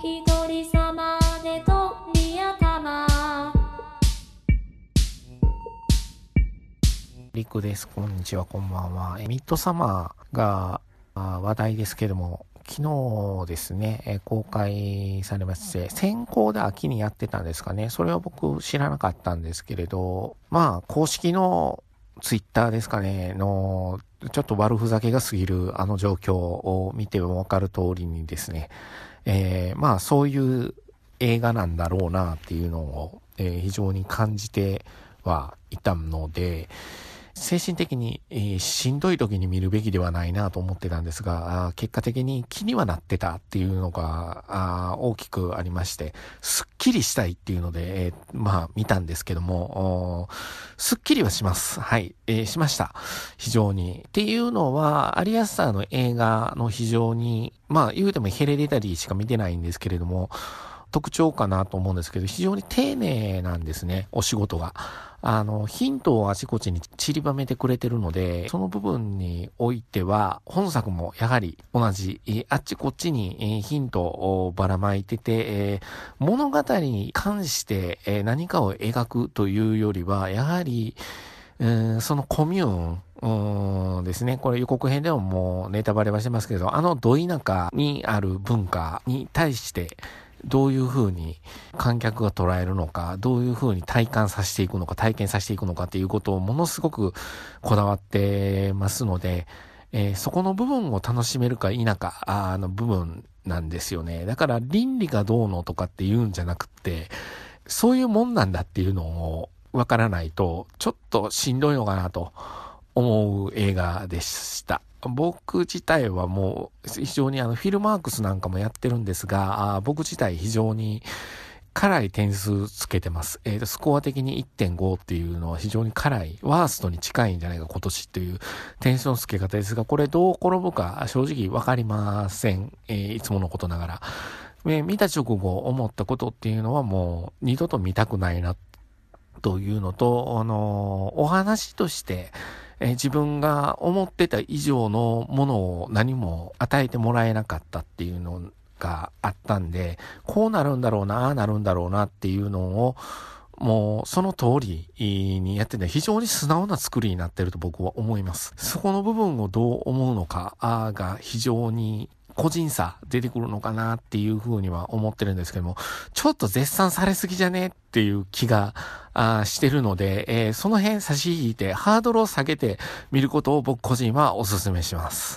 一人様で鳥頭リクです。こんにちは、こんばんは。ミッドサマーが話題ですけども、昨日ですね、公開されまして、先行で秋にやってたんですかね。それは僕知らなかったんですけれど、まあ、公式のツイッターですかね、の、ちょっと悪ふざけが過ぎるあの状況を見てもわかる通りにですね、えーまあ、そういう映画なんだろうなっていうのを、えー非常に感じてはいたので、精神的に、えーしんどい時に見るべきではないなと思ってたんですが、結果的に気にはなってたっていうのが大きくありまして、すっきりしたいっていうので、えーまあ見たんですけども、おーすっきりはします。はい、えーしました。非常に。っていうのは、アリアスターの映画の非常に、まあ言うてもヘレデタリーしか見てないんですけれども、特徴かなと思うんですけど、非常に丁寧なんですね、お仕事が。あの、ヒントをあちこちに散りばめてくれてるので、その部分においては、本作もやはり同じ、あっちこっちに、ヒントをばらまいてて、物語に関して、何かを描くというよりは、やはり、そのコミューン、うんですね。これ予告編でももうネタバレはしてますけど、あのど田舎にある文化に対して、どういう風に観客が捉えるのか、どういう風に体感させていくのか、体験させていくのかっていうことをものすごくこだわってますので、えーそこの部分を楽しめるか否か、あの部分なんですよね。だから倫理がどうのとかって言うんじゃなくて、そういうもんなんだっていうのをわからないと、ちょっとしんどいのかなと思う映画でした。僕自体はもう非常にあのフィルマークスなんかもやってるんですが、僕自体非常に辛い点数つけてます。えー、スコア的に1.5っていうのは非常に辛い、ワーストに近いんじゃないか今年っていう点数の付け方ですが、これどう転ぶか正直わかりません。えーいつものことながら。えー見た直後思ったことっていうのはもう二度と見たくないなというのと、あのお話として、え自分が思ってた以上のものを何も与えてもらえなかったっていうのがあったんで、こうなるんだろうな、ああなるんだろうなっていうのを、もうその通りにやってて非常に素直な作りになってると僕は思います。そこの部分をどう思うのかが非常に個人差出てくるのかなっていうふうには思ってるんですけども、ちょっと絶賛されすぎじゃねっていう気があしてるので、えーその辺差し引いてハードルを下げて見ることを僕個人はお勧めします。